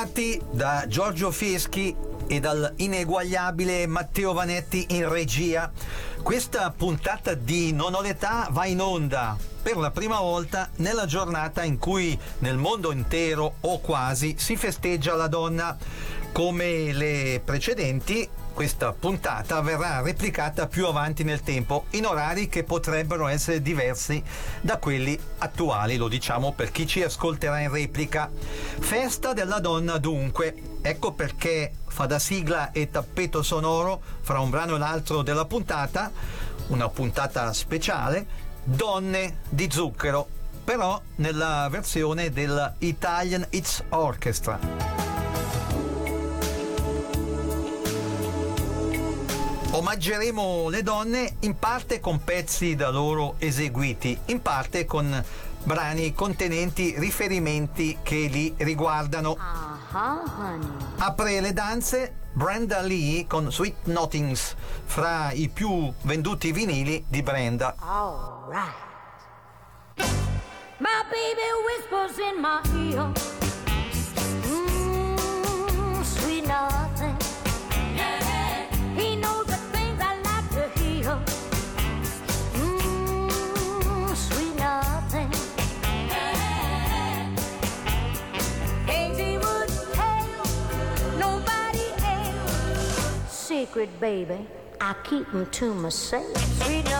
ritrovati da Giorgio Fieschi e dal ineguagliabile Matteo Vanetti in regia. Questa puntata di Non ho l'età va in onda per la prima volta nella giornata in cui nel mondo intero o quasi si festeggia la donna. Come le precedenti, questa puntata verrà replicata più avanti nel tempo in orari che potrebbero essere diversi da quelli attuali, lo diciamo per chi ci ascolterà in replica. Festa della donna dunque, ecco perché fa da sigla e tappeto sonoro fra un brano e l'altro della puntata, una puntata speciale, Donne di zucchero, però nella versione dell'Italian It's Orchestra. Omaggeremo le donne in parte con pezzi da loro eseguiti, in parte con brani contenenti riferimenti che li riguardano. Apre le danze Brenda Lee con Sweet Nothings, fra i più venduti vinili di Brenda. All right. My baby whispers in my ear. Secret, baby. I keep them to myself. Sweet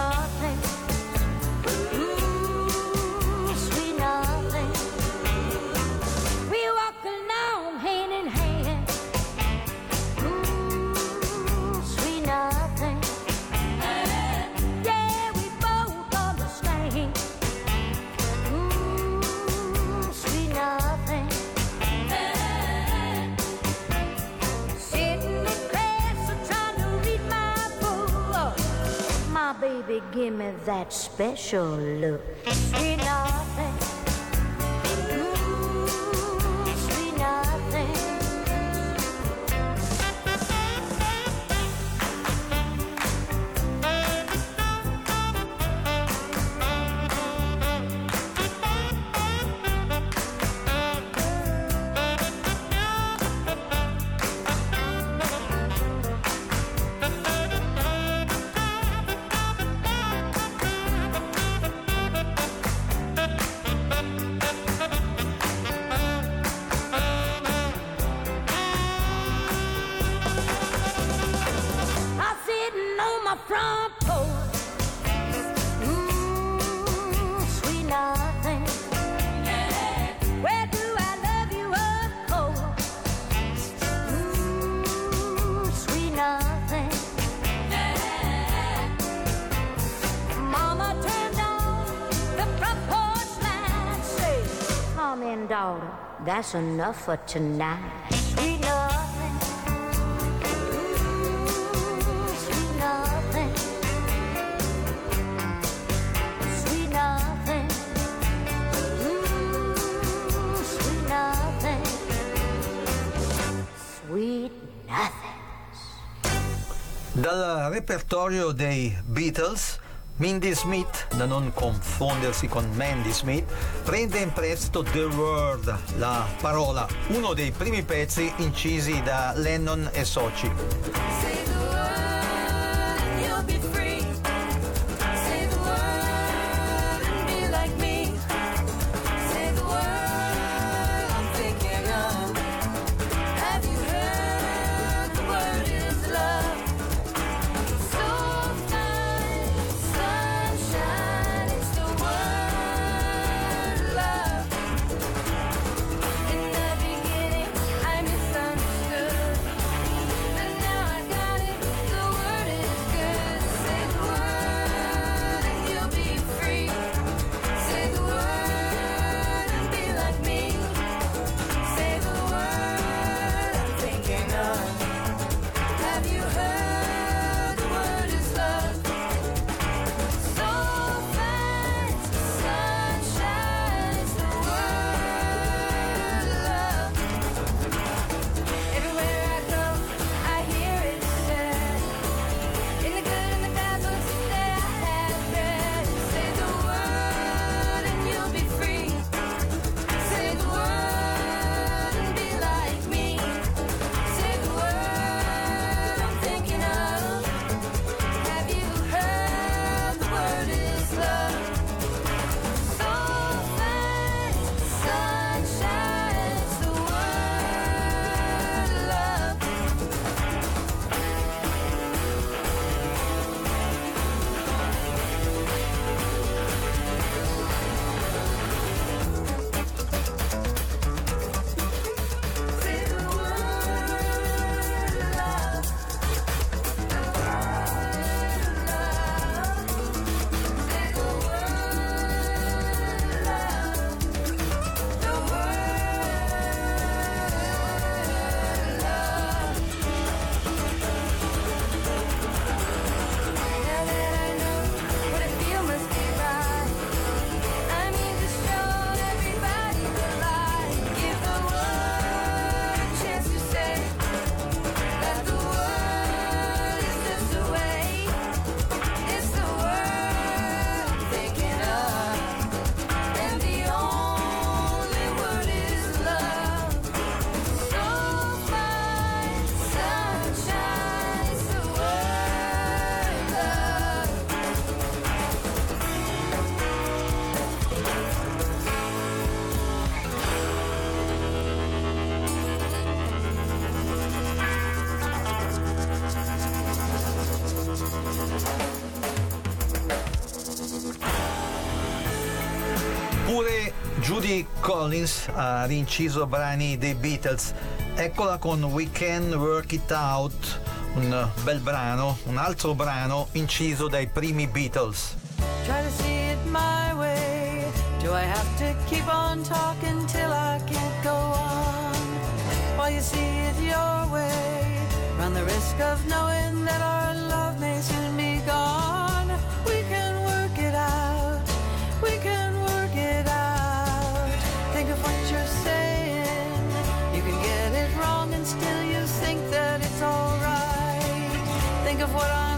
that special look. Daughter, that's enough for tonight. Sweet nothing. sweet nothing. Sweet nothing. sweet nothing. Sweet nothing. Dal repertorio dei Beatles Mindy Smith, da non confondersi con Mandy Smith, prende in prestito The Word, la parola, uno dei primi pezzi incisi da Lennon e Soci. Judy Collins ha rinciso brani dei Beatles. Eccola con We Can Work It Out, un bel brano, un altro brano inciso dai primi Beatles. Try to see it my way. Do I have to keep on talking till I can't go on? While you see it your way, run the risk of knowing that our love may soon be gone. Of what I'm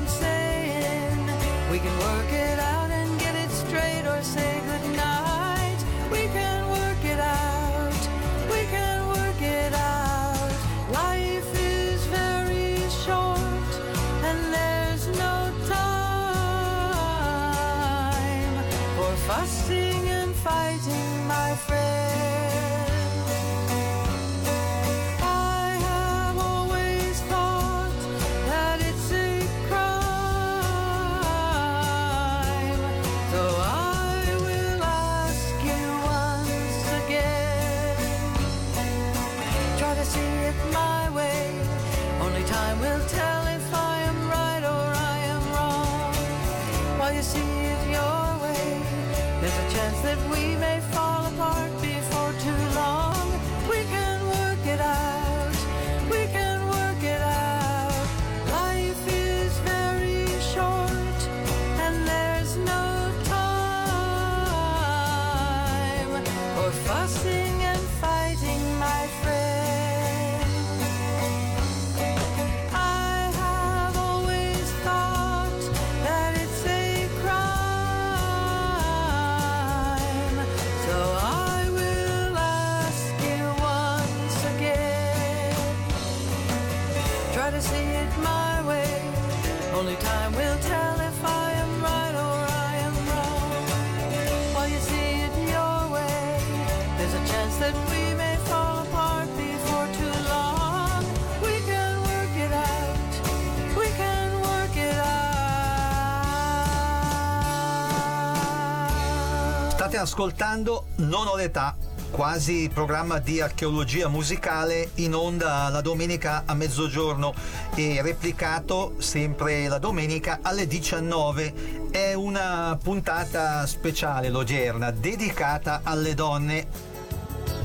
ascoltando Non ho l'età, quasi programma di archeologia musicale in onda la domenica a mezzogiorno e replicato sempre la domenica alle 19. È una puntata speciale l'odierna dedicata alle donne.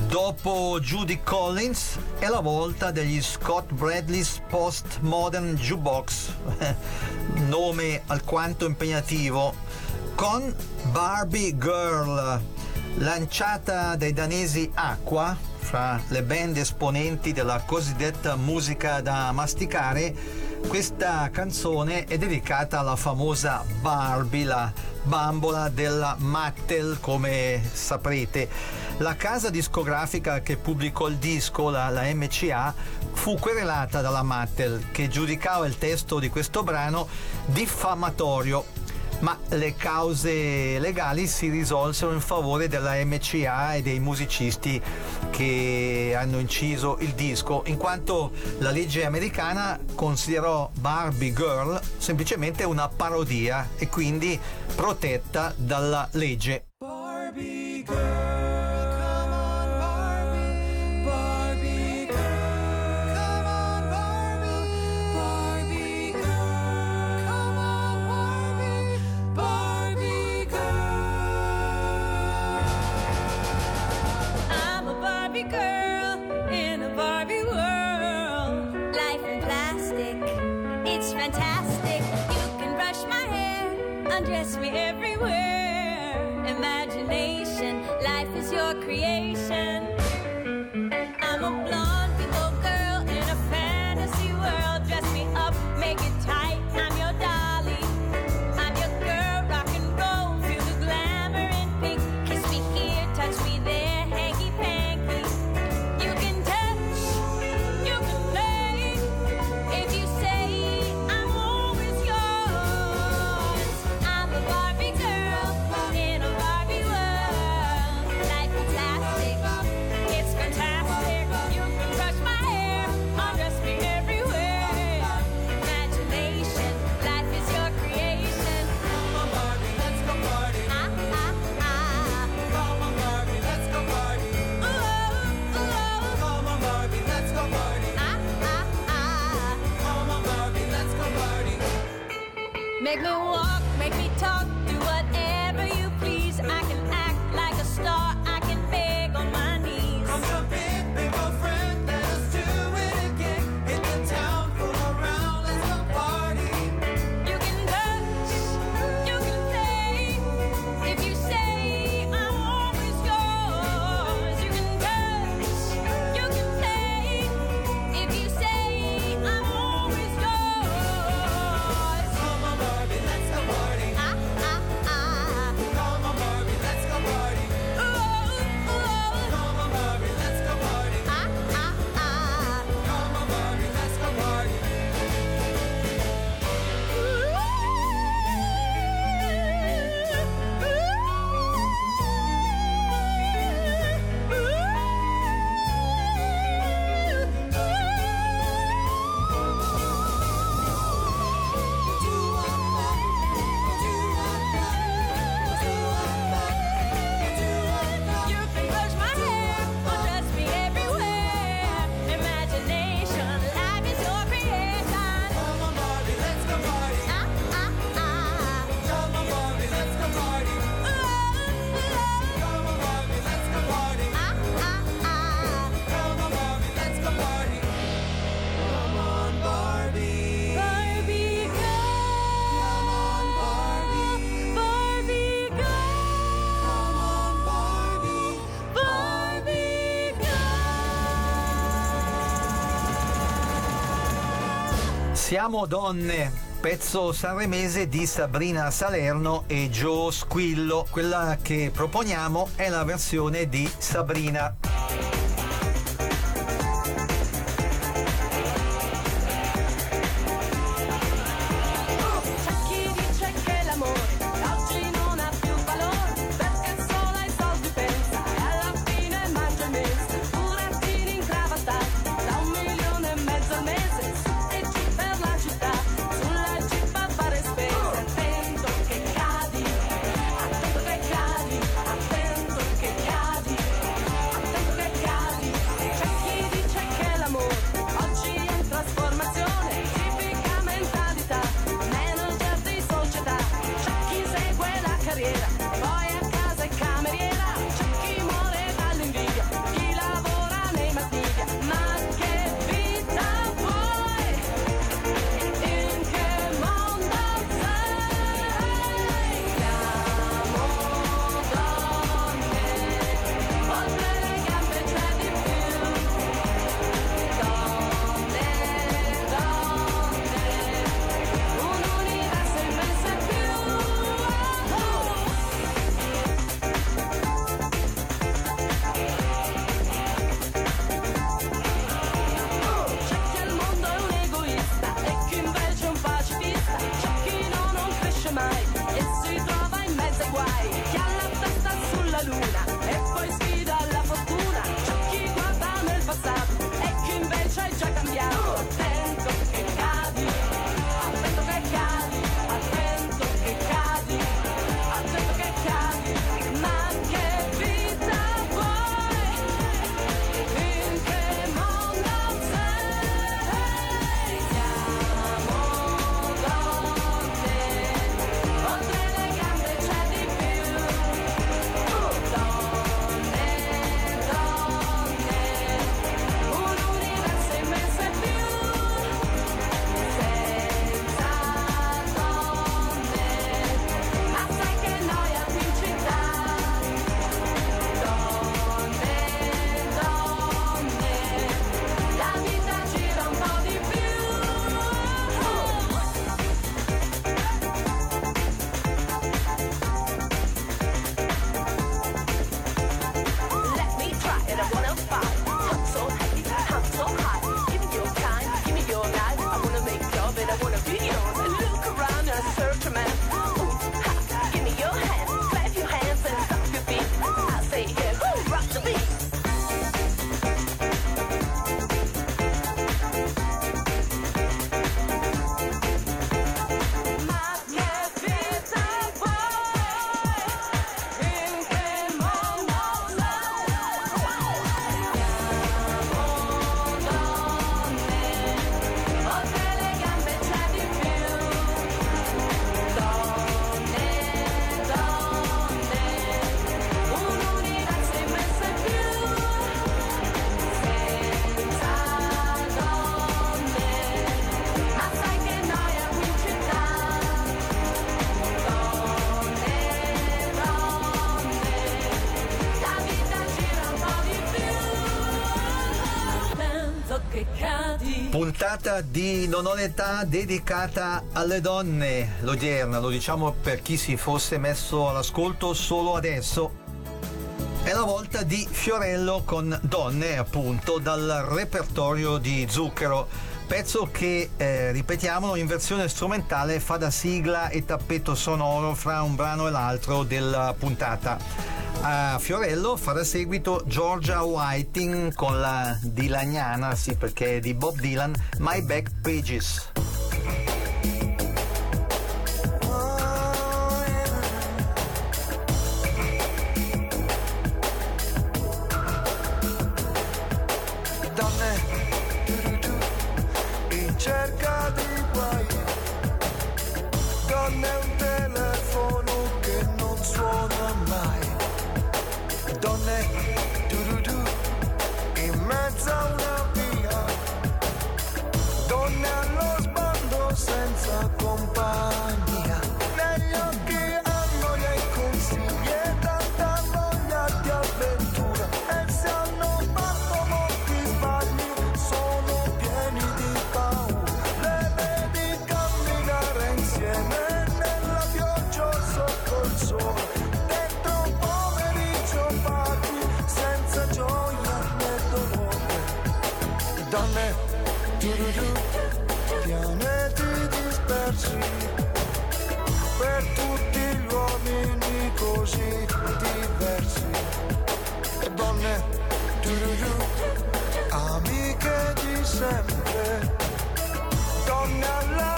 Dopo Judy Collins è la volta degli Scott Bradley's Postmodern Jukebox, nome alquanto impegnativo con Barbie Girl, lanciata dai danesi Aqua, fra le band esponenti della cosiddetta musica da masticare, questa canzone è dedicata alla famosa Barbie, la bambola della Mattel, come saprete. La casa discografica che pubblicò il disco, la, la MCA, fu querelata dalla Mattel, che giudicava il testo di questo brano diffamatorio ma le cause legali si risolsero in favore della MCA e dei musicisti che hanno inciso il disco, in quanto la legge americana considerò Barbie Girl semplicemente una parodia e quindi protetta dalla legge. me every Siamo donne, pezzo sanremese di Sabrina Salerno e Joe Squillo. Quella che proponiamo è la versione di Sabrina puntata di Non ho l'età dedicata alle donne, l'odierna, lo diciamo per chi si fosse messo all'ascolto solo adesso. È la volta di Fiorello con Donne, appunto, dal repertorio di Zucchero, pezzo che, eh, ripetiamolo, in versione strumentale fa da sigla e tappeto sonoro fra un brano e l'altro della puntata a Fiorello farà seguito Georgia Whiting con la Dylagnana, sì perché è di Bob Dylan, My Back Pages. sempre. Donna alla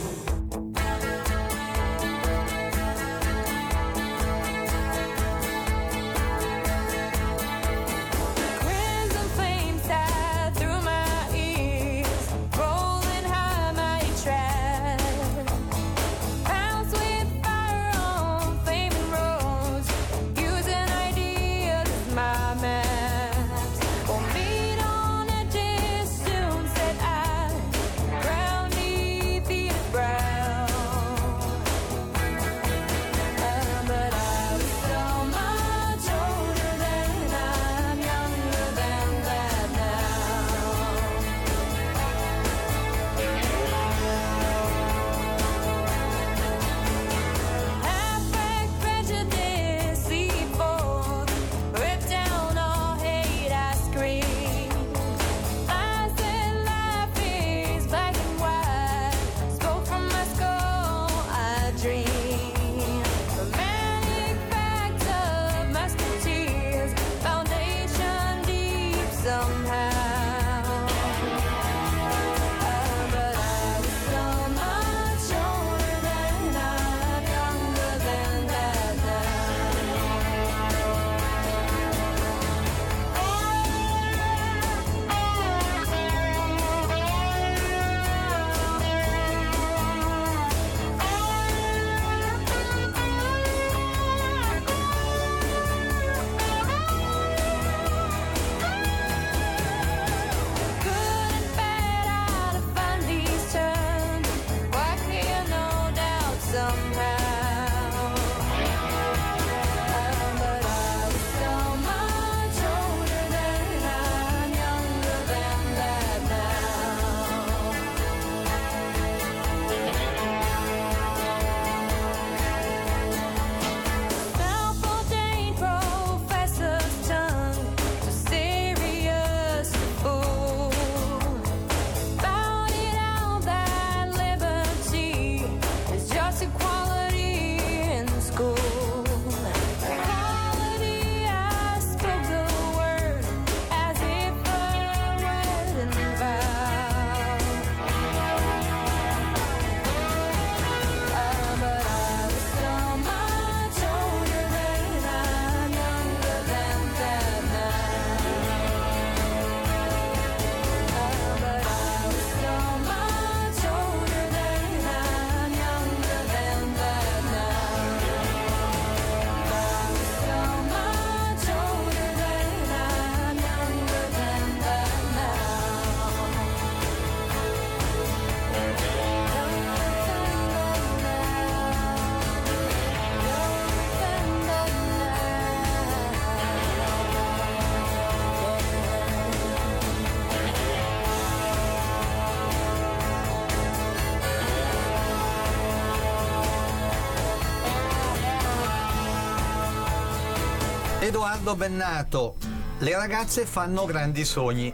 Edoardo Bennato. Le ragazze fanno grandi sogni.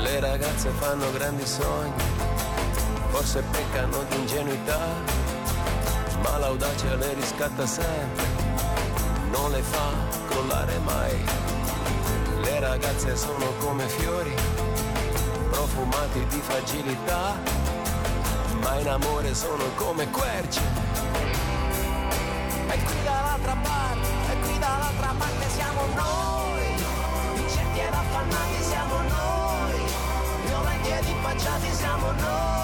Le ragazze fanno grandi sogni, forse peccano di ingenuità, ma l'audacia le riscatta sempre, non le fa crollare mai. Le ragazze sono come fiori, profumati di fragilità, ma in amore sono come querce. E qui dall'altra parte, e qui dall'altra parte siamo noi, incerti ed affannati siamo noi, violenti ed impacciati siamo noi,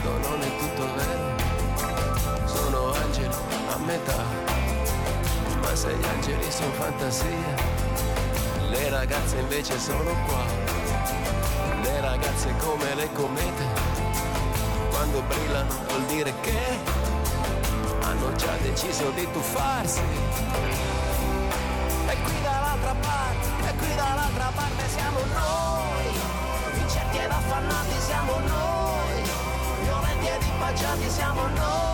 questo non è tutto vero, sono angeli a metà, ma se gli angeli sono fantasia, le ragazze invece sono qua, le ragazze come le comete, quando brillano vuol dire che hanno già deciso di tuffarsi. E qui dall'altra parte, e qui dall'altra parte siamo noi, incerti ed affannati siamo noi, ed impacciati siamo noi,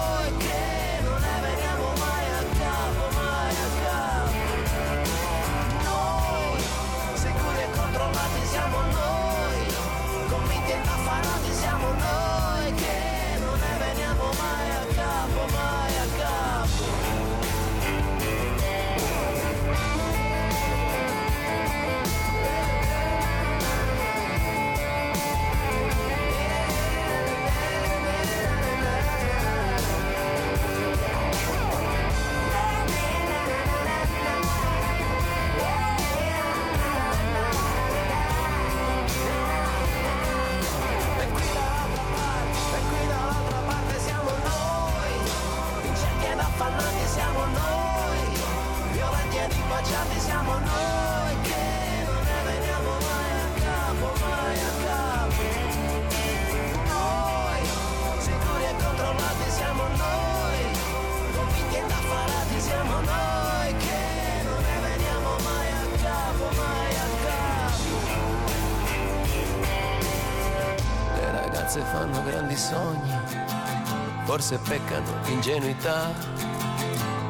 forse peccano ingenuità,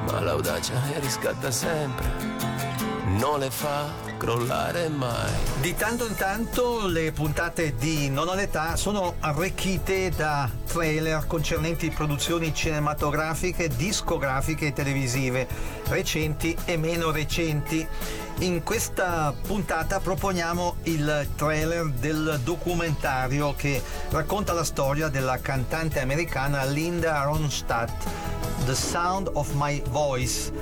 ma l'audacia le riscatta sempre, non le fa crollare mai. Di tanto in tanto le puntate di Non ho l'età sono arricchite da trailer concernenti produzioni cinematografiche, discografiche e televisive, recenti e meno recenti. In questa puntata proponiamo il trailer del documentario che racconta la storia della cantante americana Linda Ronstadt, The Sound of My Voice.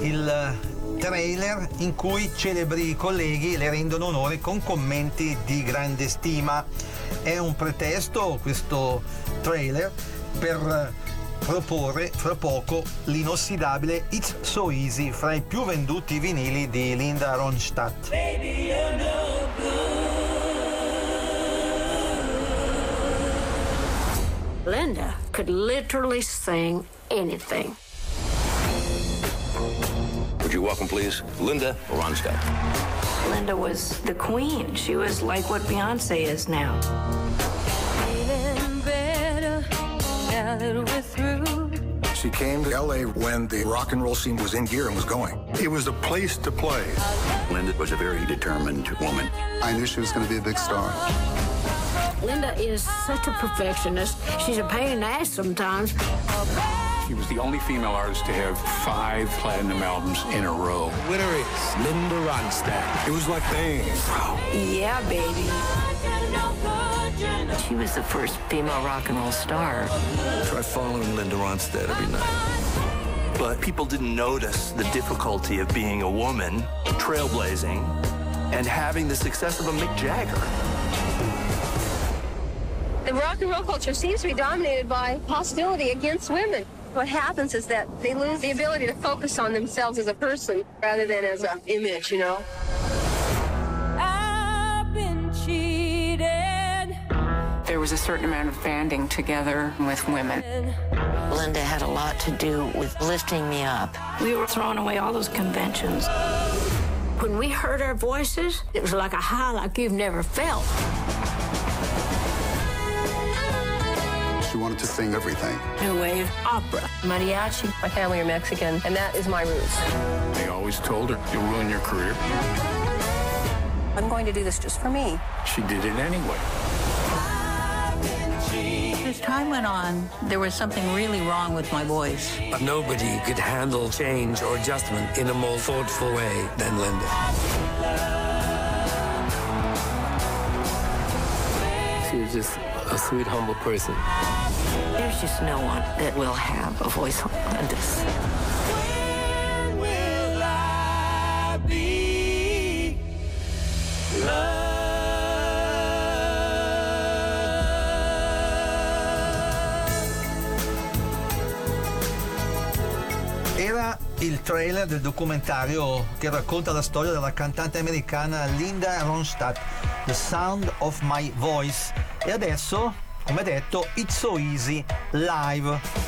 Il trailer in cui celebri colleghi le rendono onore con commenti di grande stima. È un pretesto questo trailer per proporre fra poco l'inossidabile It's So Easy fra i più venduti vinili di Linda Ronstadt. Linda could literally sing anything. Would you welcome, please, Linda Ronstadt? Linda was the queen. She was like what Beyonce is now. Feeling better now that we're through. She came to LA when the rock and roll scene was in gear and was going. It was a place to play. Linda was a very determined woman. I knew she was going to be a big star. Linda is such a perfectionist. She's a pain in the ass sometimes. She was the only female artist to have five platinum albums in a row. Winner is Linda Ronstadt. It was like, bang. Yeah, baby. She was the first female rock and roll star. Try following Linda Ronstadt every night. But people didn't notice the difficulty of being a woman, trailblazing, and having the success of a Mick Jagger. The rock and roll culture seems to be dominated by hostility against women. What happens is that they lose the ability to focus on themselves as a person rather than as an image, you know? I've been cheated. There was a certain amount of banding together with women. Linda had a lot to do with lifting me up. We were throwing away all those conventions. When we heard our voices, it was like a high like you've never felt. She wanted to sing everything. New wave opera. Mariachi. My family are Mexican, and that is my roots. They always told her, you'll ruin your career. I'm going to do this just for me. She did it anyway. As time went on, there was something really wrong with my voice. But nobody could handle change or adjustment in a more thoughtful way than Linda. She was just a sweet, humble person. There's just no one that will have a voice like this. When will I be Era il trailer del documentario che racconta la storia della cantante americana Linda Ronstadt, The Sound of My Voice. E adesso, come detto, It's So Easy live.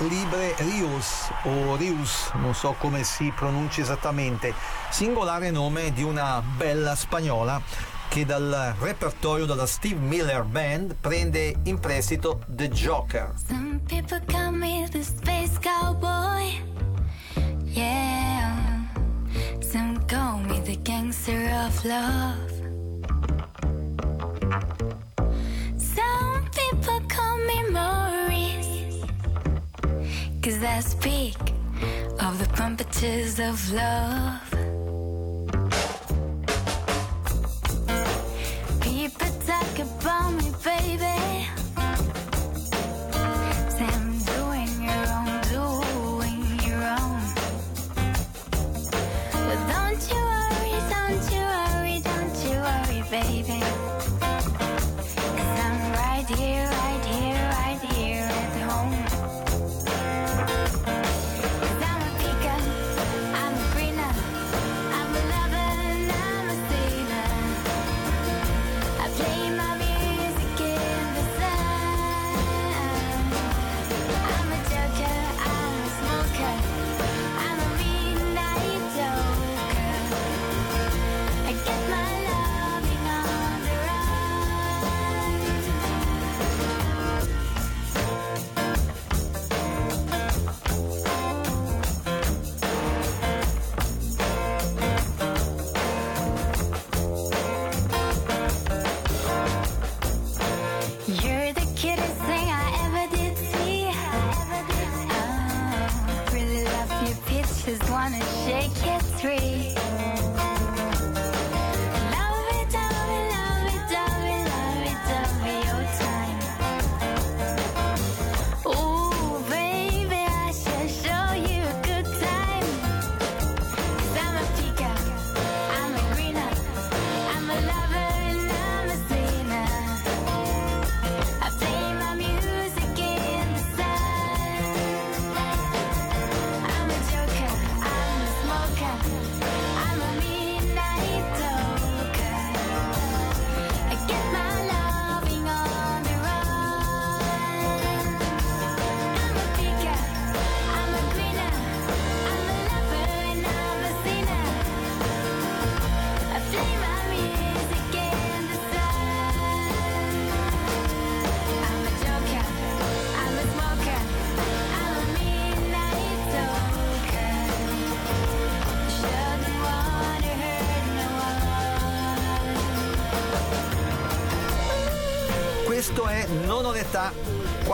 Libre Rius o Rius, non so come si pronunci esattamente, singolare nome di una bella spagnola che dal repertorio della Steve Miller Band prende in prestito The Joker. Cause I speak of the trumpeters of love.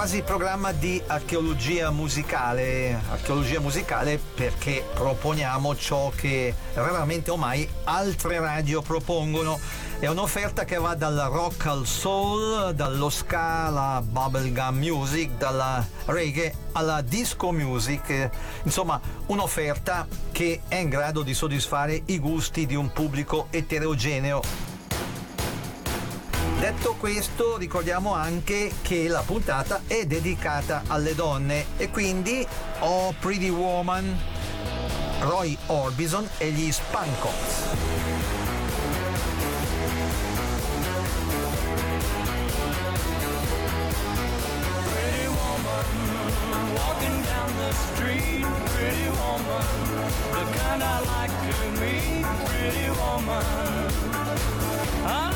Quasi programma di archeologia musicale. Archeologia musicale perché proponiamo ciò che raramente o mai altre radio propongono. È un'offerta che va dal rock al soul, dallo ska alla bubblegum music, dalla reggae alla disco music. Insomma, un'offerta che è in grado di soddisfare i gusti di un pubblico eterogeneo. Detto questo, ricordiamo anche che la puntata è dedicata alle donne e quindi Oh Pretty Woman, Roy Orbison e gli woman, walking down the street. Pretty woman, the kind I like to meet. Pretty woman, I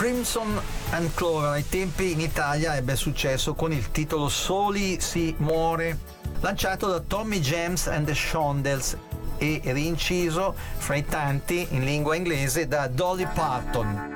Crimson and Clover ai tempi in Italia ebbe successo con il titolo Soli si muore, lanciato da Tommy James and the Shondells e rinciso fra i tanti in lingua inglese da Dolly Parton.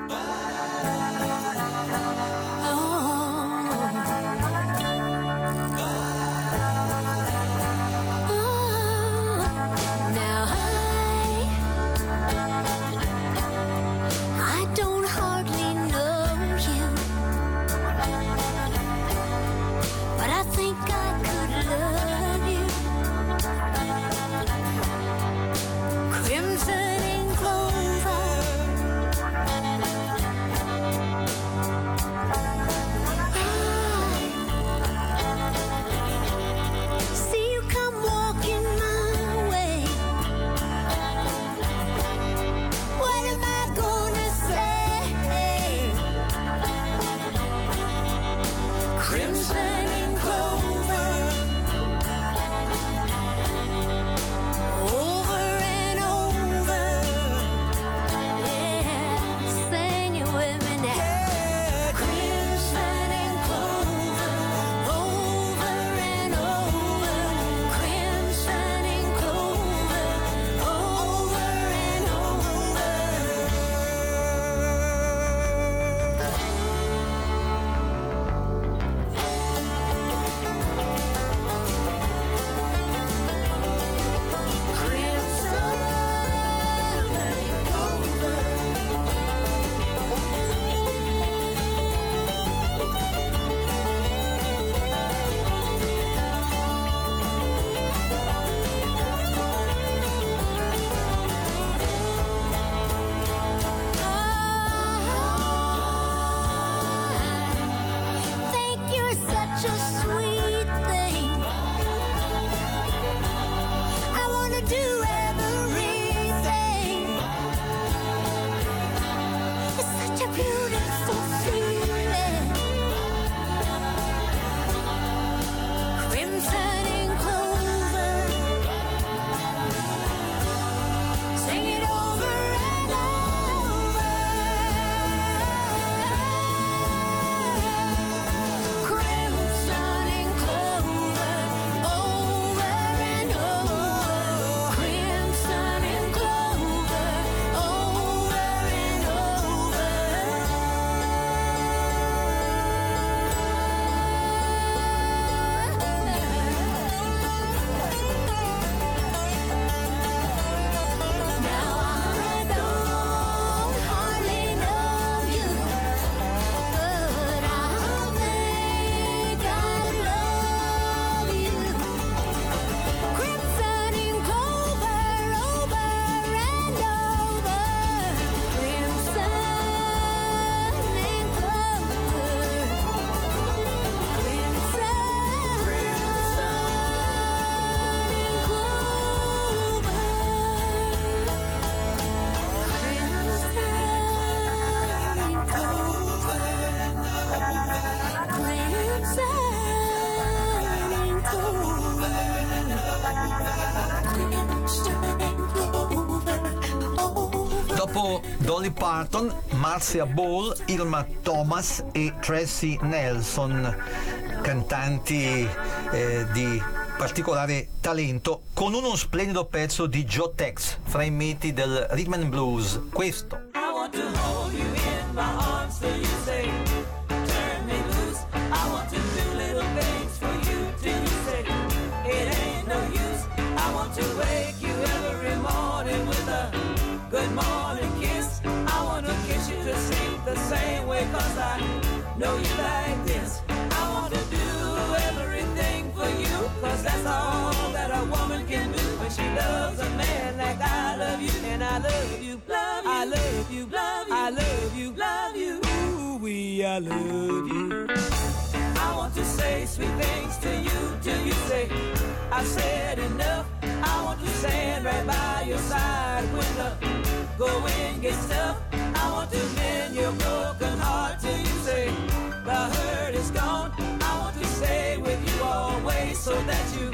Dolly Parton, Marcia Ball, Irma Thomas e Tracy Nelson, cantanti eh, di particolare talento, con uno splendido pezzo di Joe Tex fra i miti del rhythm and blues. Questo. The same way cause I know you like this. I want to do everything for you cause that's all that a woman can do when she loves a man like I love you and I love you, love you, I love you, love you, I love you, love you, ooh we I love you. I want to say sweet things to you till you say I've said enough. I want to stand right by your side when the going gets tough. I want to mend your broken heart till you say the hurt is gone. I want to stay with you always so that you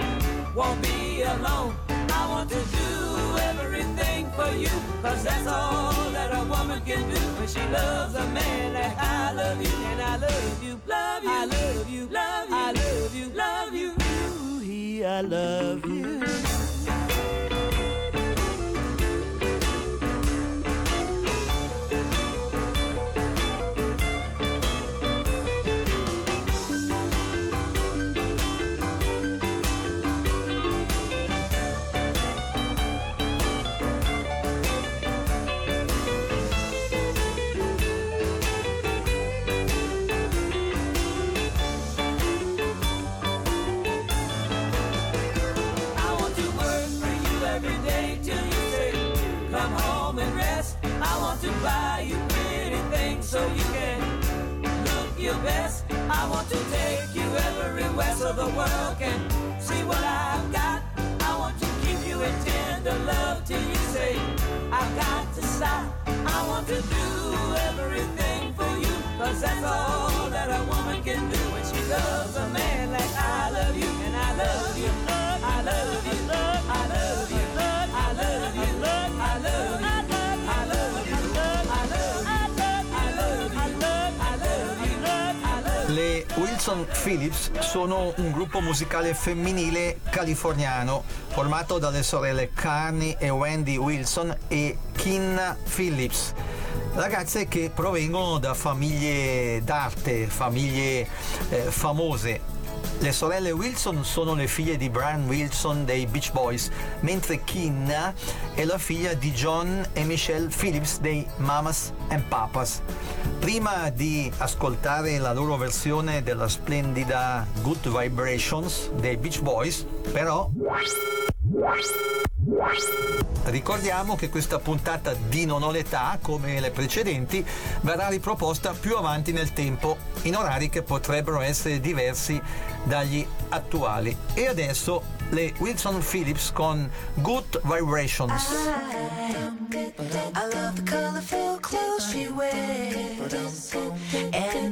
won't be alone. I want to do everything for you, cause that's all that a woman can do when she loves a man like I love you. And I love you, love you, I love you, love you, I love you, love you. He, I love you. Musicale femminile californiano formato dalle sorelle Carney e Wendy Wilson e Kinna Phillips. Ragazze che provengono da famiglie d'arte, famiglie eh, famose. Le sorelle Wilson sono le figlie di Brian Wilson dei Beach Boys, mentre Kinna è la figlia di John e Michelle Phillips dei Mamas and Papas. Prima di ascoltare la loro versione della splendida Good Vibrations dei Beach Boys, però Ricordiamo che questa puntata di Non ho l'età, come le precedenti, verrà riproposta più avanti nel tempo, in orari che potrebbero essere diversi dagli attuali. E adesso le Wilson Phillips con Good Vibrations. I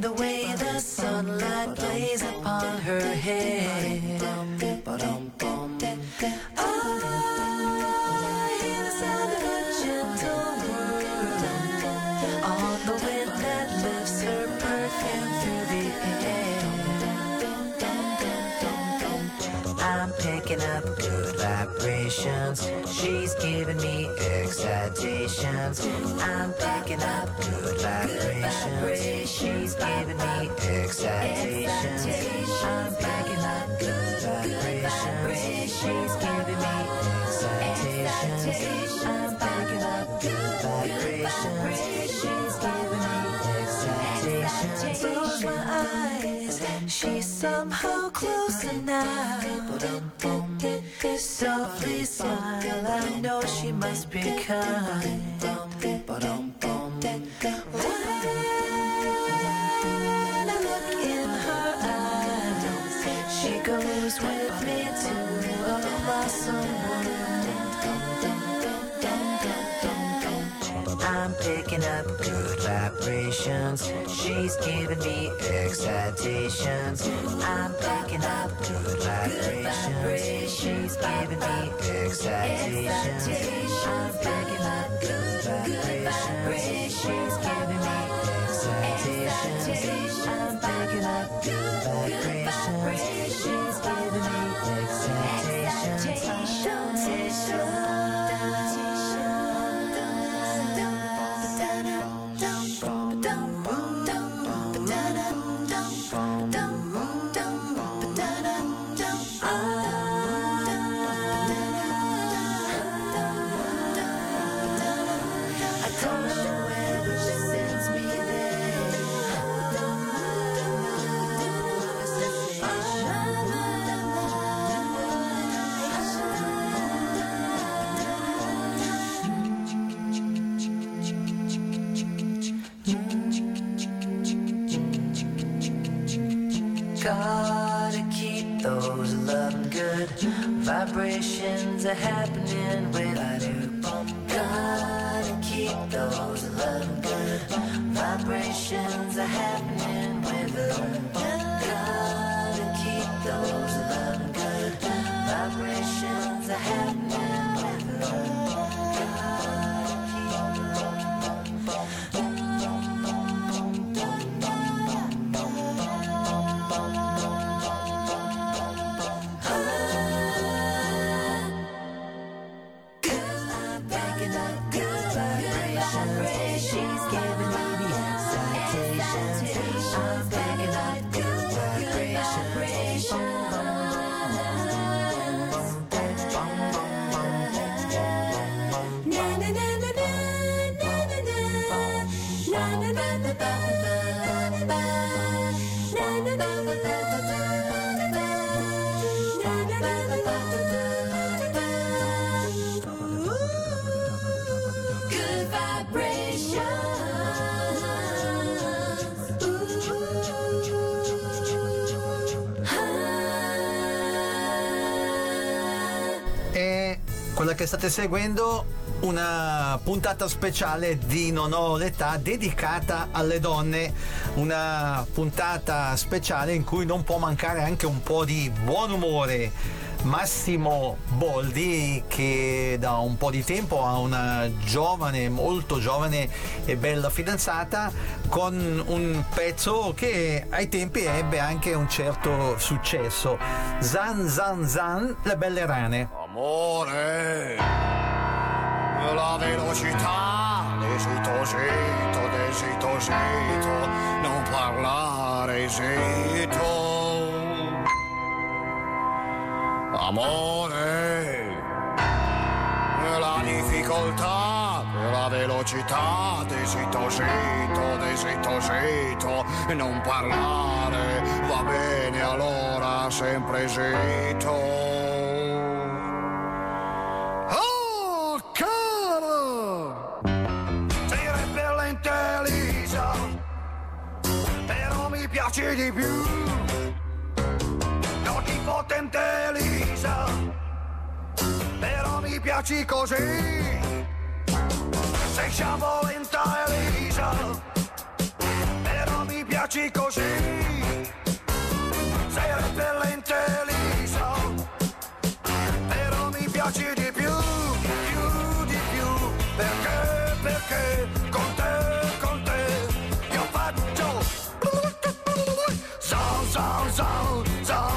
excitations. I'm picking up good vibrations. She's giving me excitations. I'm picking up good vibrations. She's giving me excitations. I'm picking up good vibrations. Close my eyes. She's somehow closer now. Softly smile. I know she must be kind. When I look in her eyes, she goes with me to a blossom I'm picking up good vibrations. She's giving me excitations. I'm picking up good vibrations. She's giving me excitations. I'm picking up good vibrations. She's giving me excitations. I'm picking up good vibrations are happening che state seguendo una puntata speciale di Non ho l'età dedicata alle donne, una puntata speciale in cui non può mancare anche un po' di buon umore. Massimo Boldi che da un po' di tempo ha una giovane, molto giovane e bella fidanzata con un pezzo che ai tempi ebbe anche un certo successo. Zan Zan Zan, le belle rane. Amore, la velocità, desito, sito, desito, sito, non parlare, sito. Amore, la difficoltà, la velocità, desito, sito, desito, sito, non parlare, va bene allora sempre sito. Piaci di più. Non ti potente Lisa, però mi piaci così. Sei sciabolenta Elisa, però mi piaci così. Sei repellente Elisa, però mi piaci di più, Sound, sound, sound,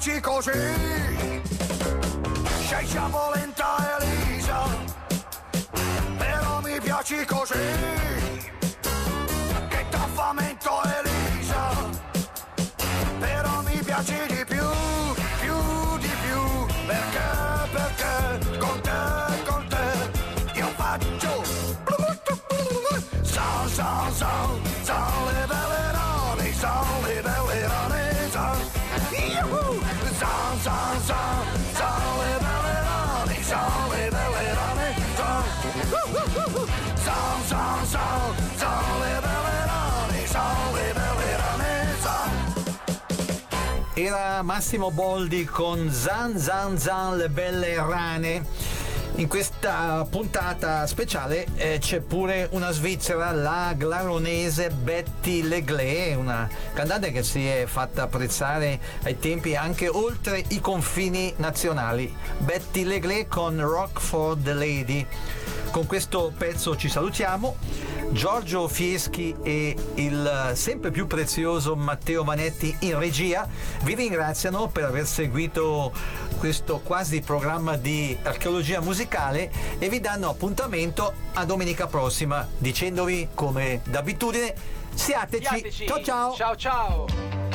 piaci così. Sei sciabolenta Elisa, però mi piaci così. Sal, sal, sal, sal le belle rane, sal le belle sal. Uh-uh-uh-uh. Sal, sal, sal, sal le belle rane, sal le belle rane, sal. Era Massimo Boldi con Zan Zan Zan le belle rane. In questa puntata speciale eh, c'è pure una svizzera, la glaronese Betty Leglé, una cantante che si è fatta apprezzare ai tempi anche oltre i confini nazionali. Betty Leglé con Rock for the Lady. Con questo pezzo ci salutiamo. Giorgio Fieschi e il sempre più prezioso Matteo Vanetti in regia vi ringraziano per aver seguito questo quasi programma di archeologia musicale e vi danno appuntamento a domenica prossima dicendovi come d'abitudine siateci. Siateci. Ciao ciao. Ciao ciao.